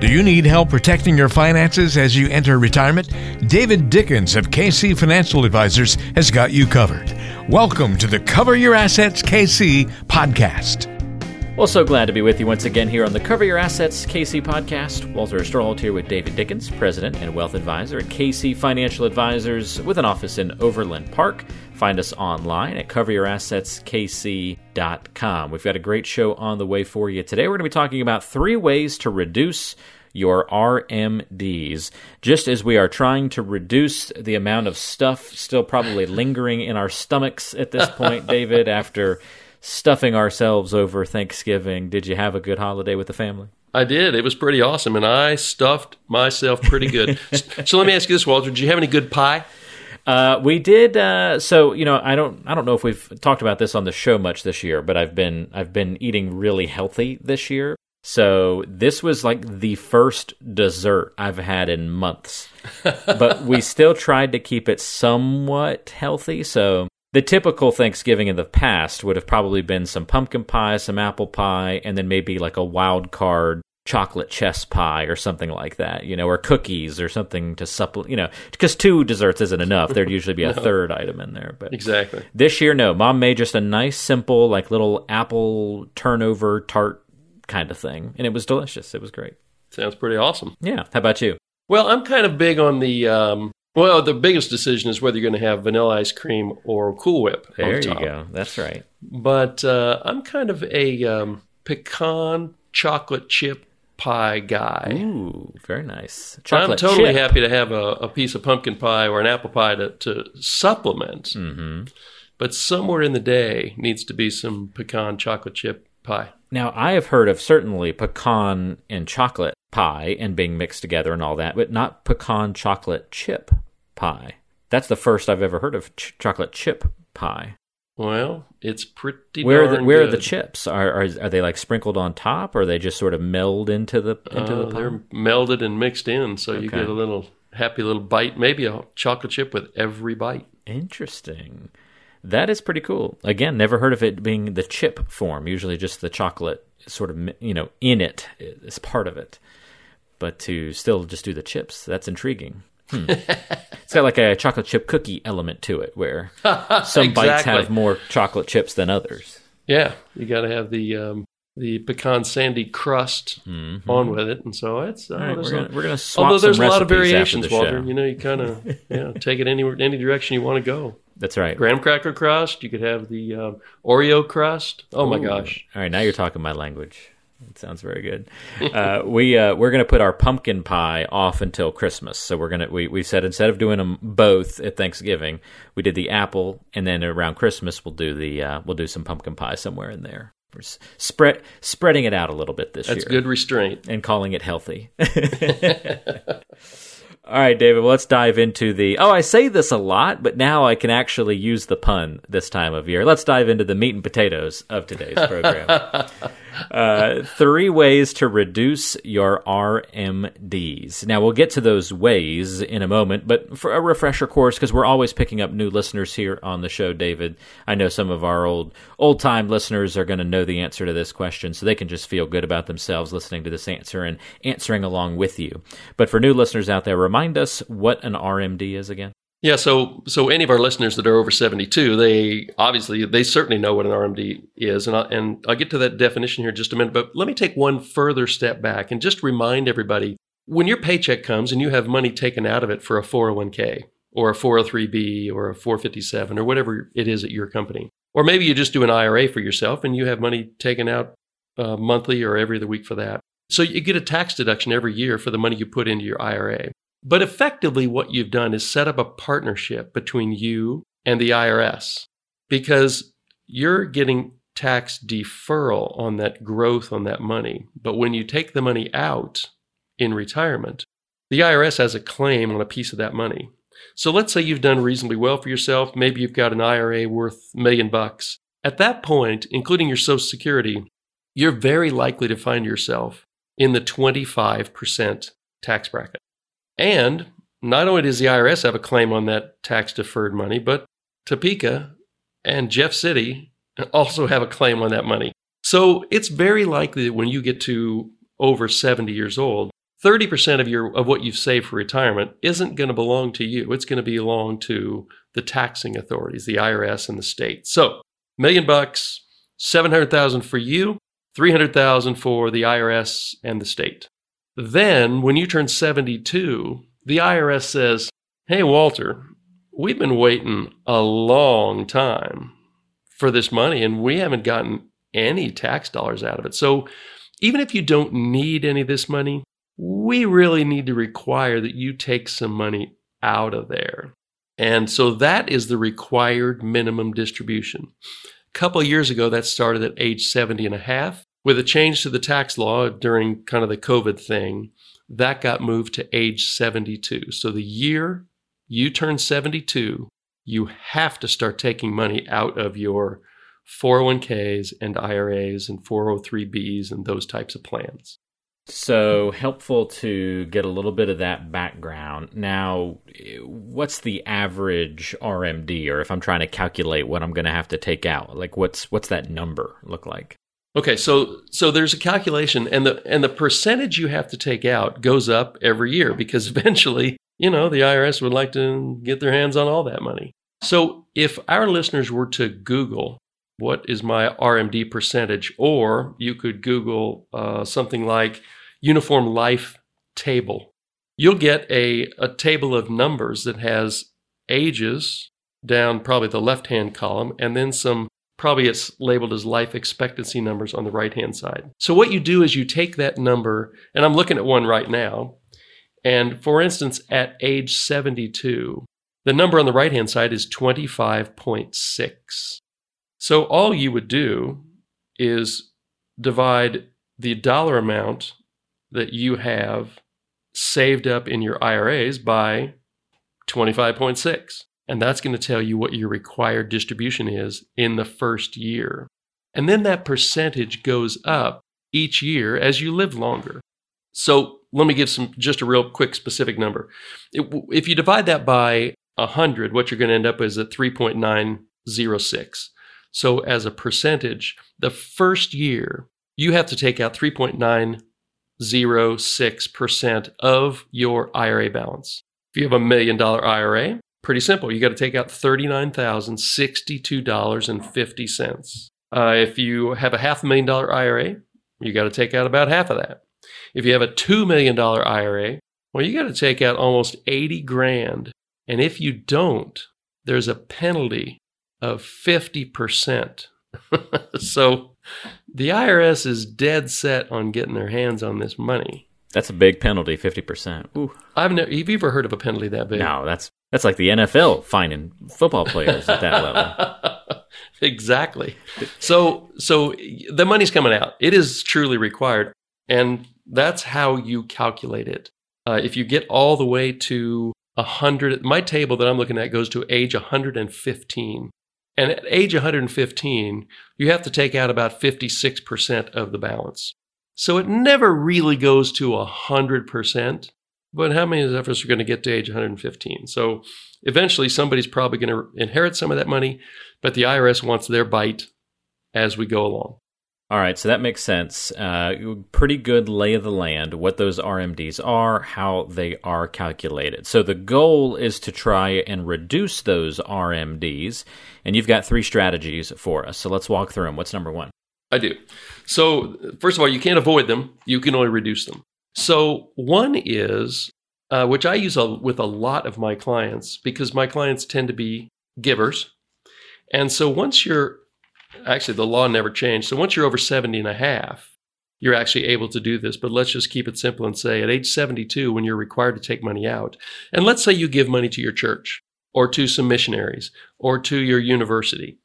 Do you need help protecting your finances as you enter retirement? David Dickens of KC Financial Advisors has got you covered. Welcome to the Cover Your Assets KC podcast. Well, so glad to be with you once again here on the Cover Your Assets KC podcast. Walter Storholt here with David Dickens, President and Wealth Advisor at KC Financial Advisors with an office in Overland Park. Find us online at coveryourassetskc.com. We've got a great show on the way for you today. We're going to be talking about three ways to reduce your RMDs, just as we are trying to reduce the amount of stuff still probably lingering in our stomachs at this point, David, after stuffing ourselves over Thanksgiving. Did you have a good holiday with the family? I did. It was pretty awesome, and I stuffed myself pretty good. so let me ask you this, Walter: Did you have any good pie? Uh, we did. Uh, so you know, I don't. I don't know if we've talked about this on the show much this year, but I've been. I've been eating really healthy this year. So this was like the first dessert I've had in months, but we still tried to keep it somewhat healthy. So the typical Thanksgiving in the past would have probably been some pumpkin pie, some apple pie, and then maybe like a wild card chocolate chess pie or something like that, you know, or cookies or something to supplement, you know, because two desserts isn't enough. There'd usually be a no. third item in there. But exactly this year, no, mom made just a nice, simple, like little apple turnover tart kind of thing, and it was delicious. It was great. Sounds pretty awesome. Yeah. How about you? Well, I'm kind of big on the um, well, the biggest decision is whether you're going to have vanilla ice cream or Cool Whip. There you go. That's right. But uh, I'm kind of a um, pecan chocolate chip pie guy. Ooh, very nice. Chocolate I'm totally chip. happy to have a, a, piece of pumpkin pie or an apple pie to, to supplement. Mm-hmm. But somewhere in the day needs to be some pecan chocolate chip pie. Now, I have heard of certainly pecan and chocolate pie and being mixed together and all that, but not pecan chocolate chip pie. That's the first I've ever heard of ch- chocolate chip pie. Well, it's pretty. Where are the, where good. are the chips? Are, are are they like sprinkled on top, or they just sort of meld into the into uh, the pie? They're melded and mixed in, so okay. you get a little happy little bite. Maybe a chocolate chip with every bite. Interesting. That is pretty cool. Again, never heard of it being the chip form. Usually, just the chocolate sort of you know in it is part of it. But to still just do the chips, that's intriguing. Hmm. it's got like a chocolate chip cookie element to it, where some exactly. bites have more chocolate chips than others. Yeah, you got to have the um, the pecan sandy crust mm-hmm. on with it, and so it's. Uh, right, we're, gonna, we're gonna swap Although there's a lot of variations, Walter. Show. You know, you kind of yeah take it any any direction you want to go. That's right. Graham cracker crust. You could have the uh, Oreo crust. Oh Ooh. my gosh! All right, now you're talking my language. It sounds very good. Uh, we uh, we're going to put our pumpkin pie off until Christmas. So we're gonna we we said instead of doing them both at Thanksgiving, we did the apple, and then around Christmas we'll do the uh, we'll do some pumpkin pie somewhere in there. We're spread spreading it out a little bit this That's year. That's good restraint and calling it healthy. All right, David, well, let's dive into the. Oh, I say this a lot, but now I can actually use the pun this time of year. Let's dive into the meat and potatoes of today's program. uh, three ways to reduce your RMDs. Now, we'll get to those ways in a moment, but for a refresher course, because we're always picking up new listeners here on the show, David, I know some of our old old time listeners are going to know the answer to this question, so they can just feel good about themselves listening to this answer and answering along with you. But for new listeners out there, remind us what an RMD is again. Yeah, so so any of our listeners that are over 72, they obviously they certainly know what an RMD is and I, and I'll get to that definition here in just a minute, but let me take one further step back and just remind everybody when your paycheck comes and you have money taken out of it for a 401k or a 403b or a 457 or whatever it is at your company. Or maybe you just do an IRA for yourself and you have money taken out uh, monthly or every other week for that. So you get a tax deduction every year for the money you put into your IRA. But effectively, what you've done is set up a partnership between you and the IRS because you're getting tax deferral on that growth on that money. But when you take the money out in retirement, the IRS has a claim on a piece of that money. So let's say you've done reasonably well for yourself. Maybe you've got an IRA worth a million bucks. At that point, including your Social Security, you're very likely to find yourself in the 25% tax bracket. And not only does the IRS have a claim on that tax deferred money, but Topeka and Jeff City also have a claim on that money. So it's very likely that when you get to over 70 years old, 30% of your of what you've saved for retirement isn't going to belong to you. It's going to belong to the taxing authorities, the IRS and the state. So, million bucks, 700,000 for you, 300,000 for the IRS and the state. Then, when you turn 72, the IRS says, "Hey Walter, we've been waiting a long time for this money and we haven't gotten any tax dollars out of it." So, even if you don't need any of this money, we really need to require that you take some money out of there. And so that is the required minimum distribution. A couple years ago, that started at age 70 and a half. With a change to the tax law during kind of the COVID thing, that got moved to age 72. So the year you turn 72, you have to start taking money out of your 401ks and IRAs and 403bs and those types of plans. So helpful to get a little bit of that background. Now, what's the average RMD, or if I'm trying to calculate what I'm going to have to take out, like what's what's that number look like? Okay, so so there's a calculation, and the and the percentage you have to take out goes up every year because eventually, you know, the IRS would like to get their hands on all that money. So if our listeners were to Google what is my RMD percentage, or you could Google uh, something like uniform life table. You'll get a, a table of numbers that has ages down probably the left hand column and then some probably it's labeled as life expectancy numbers on the right hand side. So what you do is you take that number and I'm looking at one right now and for instance at age 72 the number on the right hand side is 25.6. So all you would do is divide the dollar amount that you have saved up in your IRAs by 25.6. And that's going to tell you what your required distribution is in the first year. And then that percentage goes up each year as you live longer. So let me give some just a real quick specific number. If you divide that by 100, what you're going to end up is at 3.906. So as a percentage, the first year you have to take out 3.9 0.06% of your IRA balance. If you have a million dollar IRA, pretty simple. You got to take out $39,062.50. Uh, if you have a half million dollar IRA, you got to take out about half of that. If you have a $2 million IRA, well, you got to take out almost 80 grand. And if you don't, there's a penalty of 50%. so the IRS is dead set on getting their hands on this money. That's a big penalty, fifty percent. Ooh, I've never. Have you ever heard of a penalty that big? No, that's that's like the NFL finding football players at that level. exactly. So so the money's coming out. It is truly required, and that's how you calculate it. Uh, if you get all the way to a hundred, my table that I'm looking at goes to age 115. And at age 115, you have to take out about 56% of the balance. So it never really goes to 100%, but how many of us are going to get to age 115? So eventually somebody's probably going to inherit some of that money, but the IRS wants their bite as we go along. All right, so that makes sense. Uh, pretty good lay of the land, what those RMDs are, how they are calculated. So the goal is to try and reduce those RMDs, and you've got three strategies for us. So let's walk through them. What's number one? I do. So, first of all, you can't avoid them, you can only reduce them. So, one is, uh, which I use a, with a lot of my clients because my clients tend to be givers. And so, once you're actually the law never changed. So once you're over 70 and a half, you're actually able to do this. But let's just keep it simple and say at age 72, when you're required to take money out, and let's say you give money to your church or to some missionaries or to your university,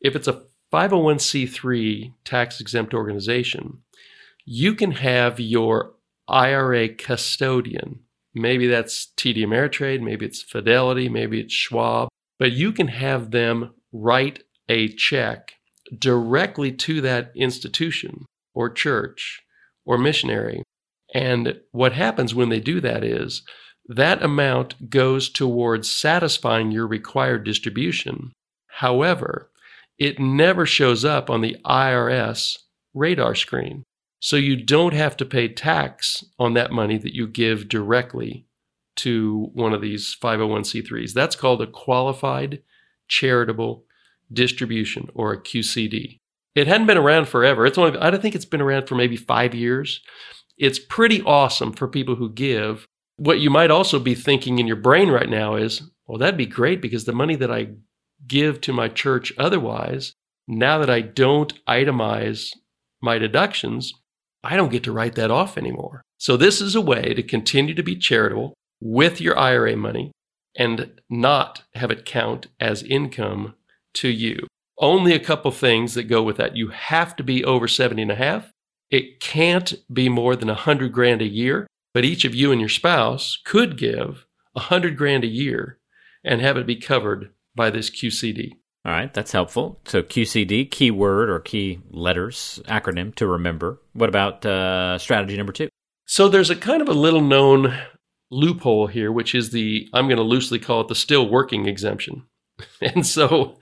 if it's a 501c3 tax exempt organization, you can have your IRA custodian. Maybe that's TD Ameritrade, maybe it's Fidelity, maybe it's Schwab, but you can have them write a check directly to that institution or church or missionary. And what happens when they do that is that amount goes towards satisfying your required distribution. However, it never shows up on the IRS radar screen. So you don't have to pay tax on that money that you give directly to one of these 501c3s. That's called a qualified charitable distribution or a QCD. It hadn't been around forever. It's only I don't think it's been around for maybe 5 years. It's pretty awesome for people who give. What you might also be thinking in your brain right now is, well that'd be great because the money that I give to my church otherwise, now that I don't itemize my deductions, I don't get to write that off anymore. So, this is a way to continue to be charitable with your IRA money and not have it count as income to you. Only a couple things that go with that. You have to be over 70 and a half. It can't be more than 100 grand a year, but each of you and your spouse could give 100 grand a year and have it be covered by this QCD. All right, that's helpful. So QCD, keyword or key letters, acronym to remember. What about uh, strategy number two? So there's a kind of a little known loophole here, which is the, I'm going to loosely call it the still working exemption. And so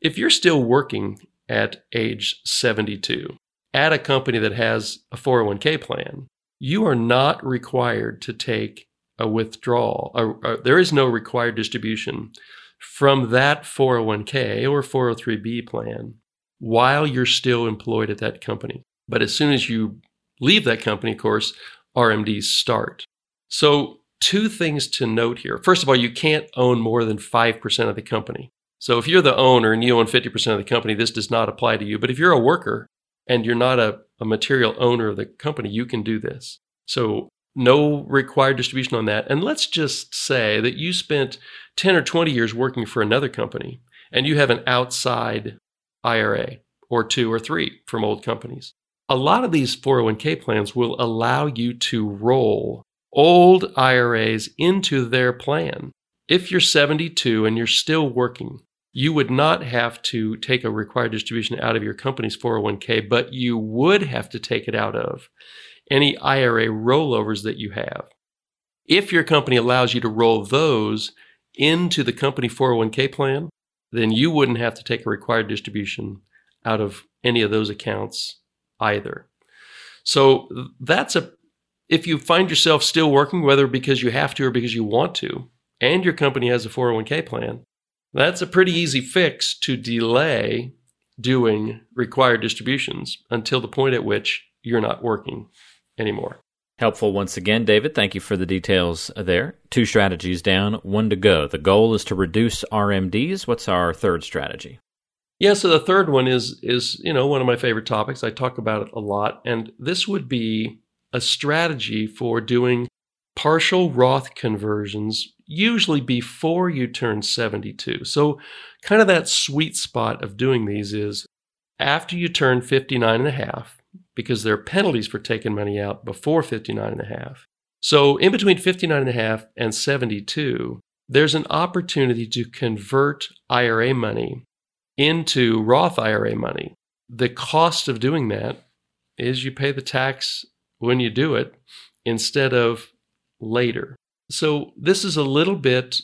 if you're still working at age 72 at a company that has a 401k plan, you are not required to take a withdrawal. A, a, there is no required distribution from that 401k or 403b plan while you're still employed at that company. But as soon as you leave that company, of course, RMDs start. So, two things to note here. First of all, you can't own more than 5% of the company. So, if you're the owner and you own 50% of the company, this does not apply to you. But if you're a worker and you're not a, a material owner of the company, you can do this. So, no required distribution on that. And let's just say that you spent 10 or 20 years working for another company and you have an outside IRA or two or three from old companies. A lot of these 401k plans will allow you to roll old IRAs into their plan. If you're 72 and you're still working, you would not have to take a required distribution out of your company's 401k, but you would have to take it out of any IRA rollovers that you have. If your company allows you to roll those into the company 401k plan, then you wouldn't have to take a required distribution out of any of those accounts either. So that's a if you find yourself still working, whether because you have to or because you want to, and your company has a 401k plan, that's a pretty easy fix to delay doing required distributions until the point at which you're not working anymore. Helpful once again, David. Thank you for the details there. Two strategies down, one to go. The goal is to reduce RMDs. What's our third strategy? Yeah, so the third one is is, you know, one of my favorite topics. I talk about it a lot and this would be a strategy for doing partial Roth conversions usually before you turn 72. So kind of that sweet spot of doing these is after you turn 59 and a half, because there are penalties for taking money out before 59 and a half. So in between 59 and a half and 72, there's an opportunity to convert IRA money into Roth IRA money. The cost of doing that is you pay the tax when you do it instead of later. So this is a little bit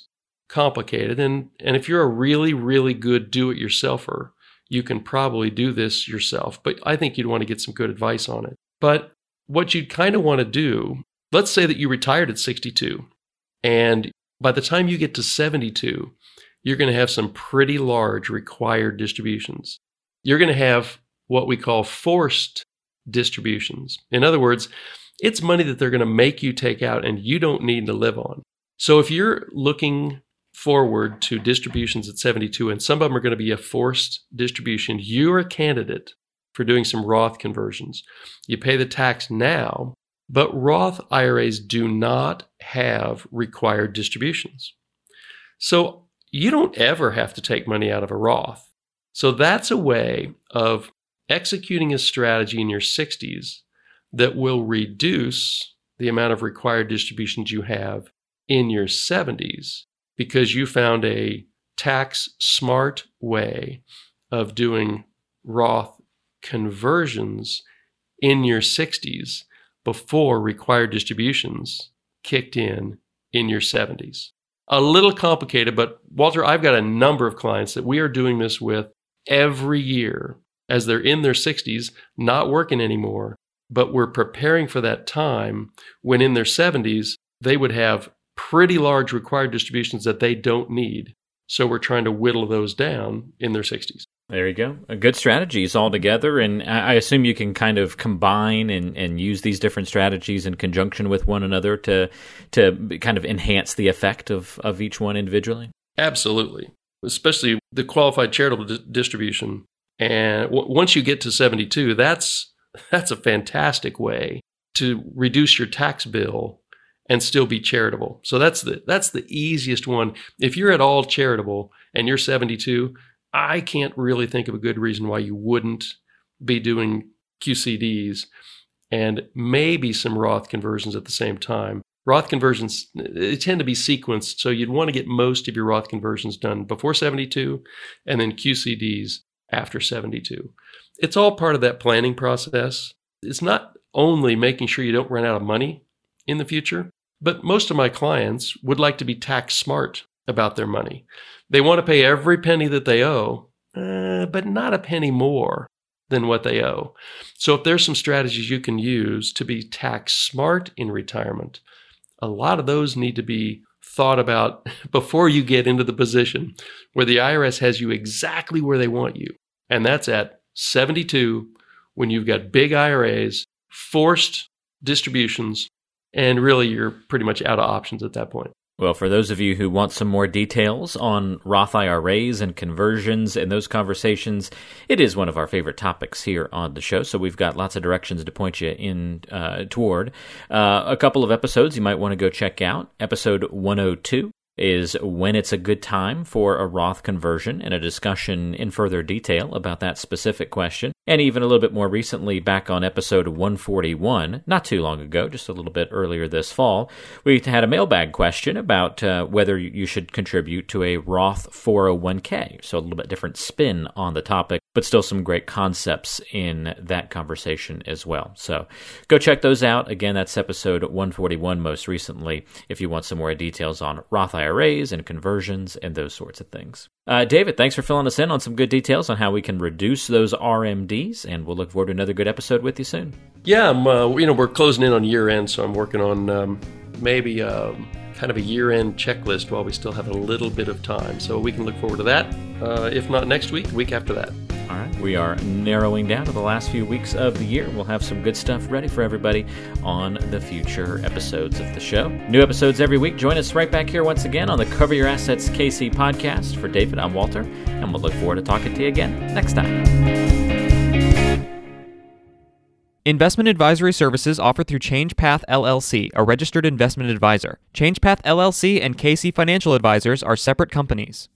complicated and and if you're a really really good do it yourselfer, you can probably do this yourself, but I think you'd want to get some good advice on it. But what you'd kind of want to do, let's say that you retired at 62, and by the time you get to 72, you're going to have some pretty large required distributions. You're going to have what we call forced distributions. In other words, it's money that they're going to make you take out and you don't need to live on. So if you're looking forward to distributions at 72, and some of them are going to be a forced distribution, you're a candidate for doing some Roth conversions. You pay the tax now, but Roth IRAs do not have required distributions. So you don't ever have to take money out of a Roth. So that's a way of executing a strategy in your 60s that will reduce the amount of required distributions you have in your 70s because you found a tax smart way of doing Roth conversions in your 60s before required distributions kicked in in your 70s. A little complicated, but Walter, I've got a number of clients that we are doing this with every year as they're in their 60s, not working anymore, but we're preparing for that time when in their 70s, they would have pretty large required distributions that they don't need. So we're trying to whittle those down in their 60s. There you go. A good strategies all together. And I assume you can kind of combine and, and use these different strategies in conjunction with one another to to kind of enhance the effect of, of each one individually. Absolutely. Especially the qualified charitable di- distribution. And w- once you get to 72, that's that's a fantastic way to reduce your tax bill and still be charitable. So that's the that's the easiest one. If you're at all charitable and you're 72, I can't really think of a good reason why you wouldn't be doing QCDs and maybe some Roth conversions at the same time. Roth conversions they tend to be sequenced, so you'd want to get most of your Roth conversions done before 72 and then QCDs after 72. It's all part of that planning process. It's not only making sure you don't run out of money in the future, but most of my clients would like to be tax smart about their money. They want to pay every penny that they owe, uh, but not a penny more than what they owe. So, if there's some strategies you can use to be tax smart in retirement, a lot of those need to be thought about before you get into the position where the IRS has you exactly where they want you. And that's at 72 when you've got big IRAs, forced distributions, and really you're pretty much out of options at that point. Well, for those of you who want some more details on Roth IRAs and conversions and those conversations, it is one of our favorite topics here on the show. So we've got lots of directions to point you in uh, toward. Uh, a couple of episodes you might want to go check out. Episode 102 is when it's a good time for a Roth conversion and a discussion in further detail about that specific question. And even a little bit more recently, back on episode 141, not too long ago, just a little bit earlier this fall, we had a mailbag question about uh, whether you should contribute to a Roth 401k. So a little bit different spin on the topic, but still some great concepts in that conversation as well. So go check those out. Again, that's episode 141 most recently if you want some more details on Roth IRAs and conversions and those sorts of things. Uh, David, thanks for filling us in on some good details on how we can reduce those And we'll look forward to another good episode with you soon. Yeah, uh, you know, we're closing in on year end, so I'm working on um, maybe um, kind of a year end checklist while we still have a little bit of time. So we can look forward to that. Uh, if not next week, week after that. All right. We are narrowing down to the last few weeks of the year. We'll have some good stuff ready for everybody on the future episodes of the show. New episodes every week. Join us right back here once again on the Cover Your Assets KC podcast. For David, I'm Walter, and we'll look forward to talking to you again next time. Investment advisory services offered through ChangePath LLC, a registered investment advisor. ChangePath LLC and KC Financial Advisors are separate companies.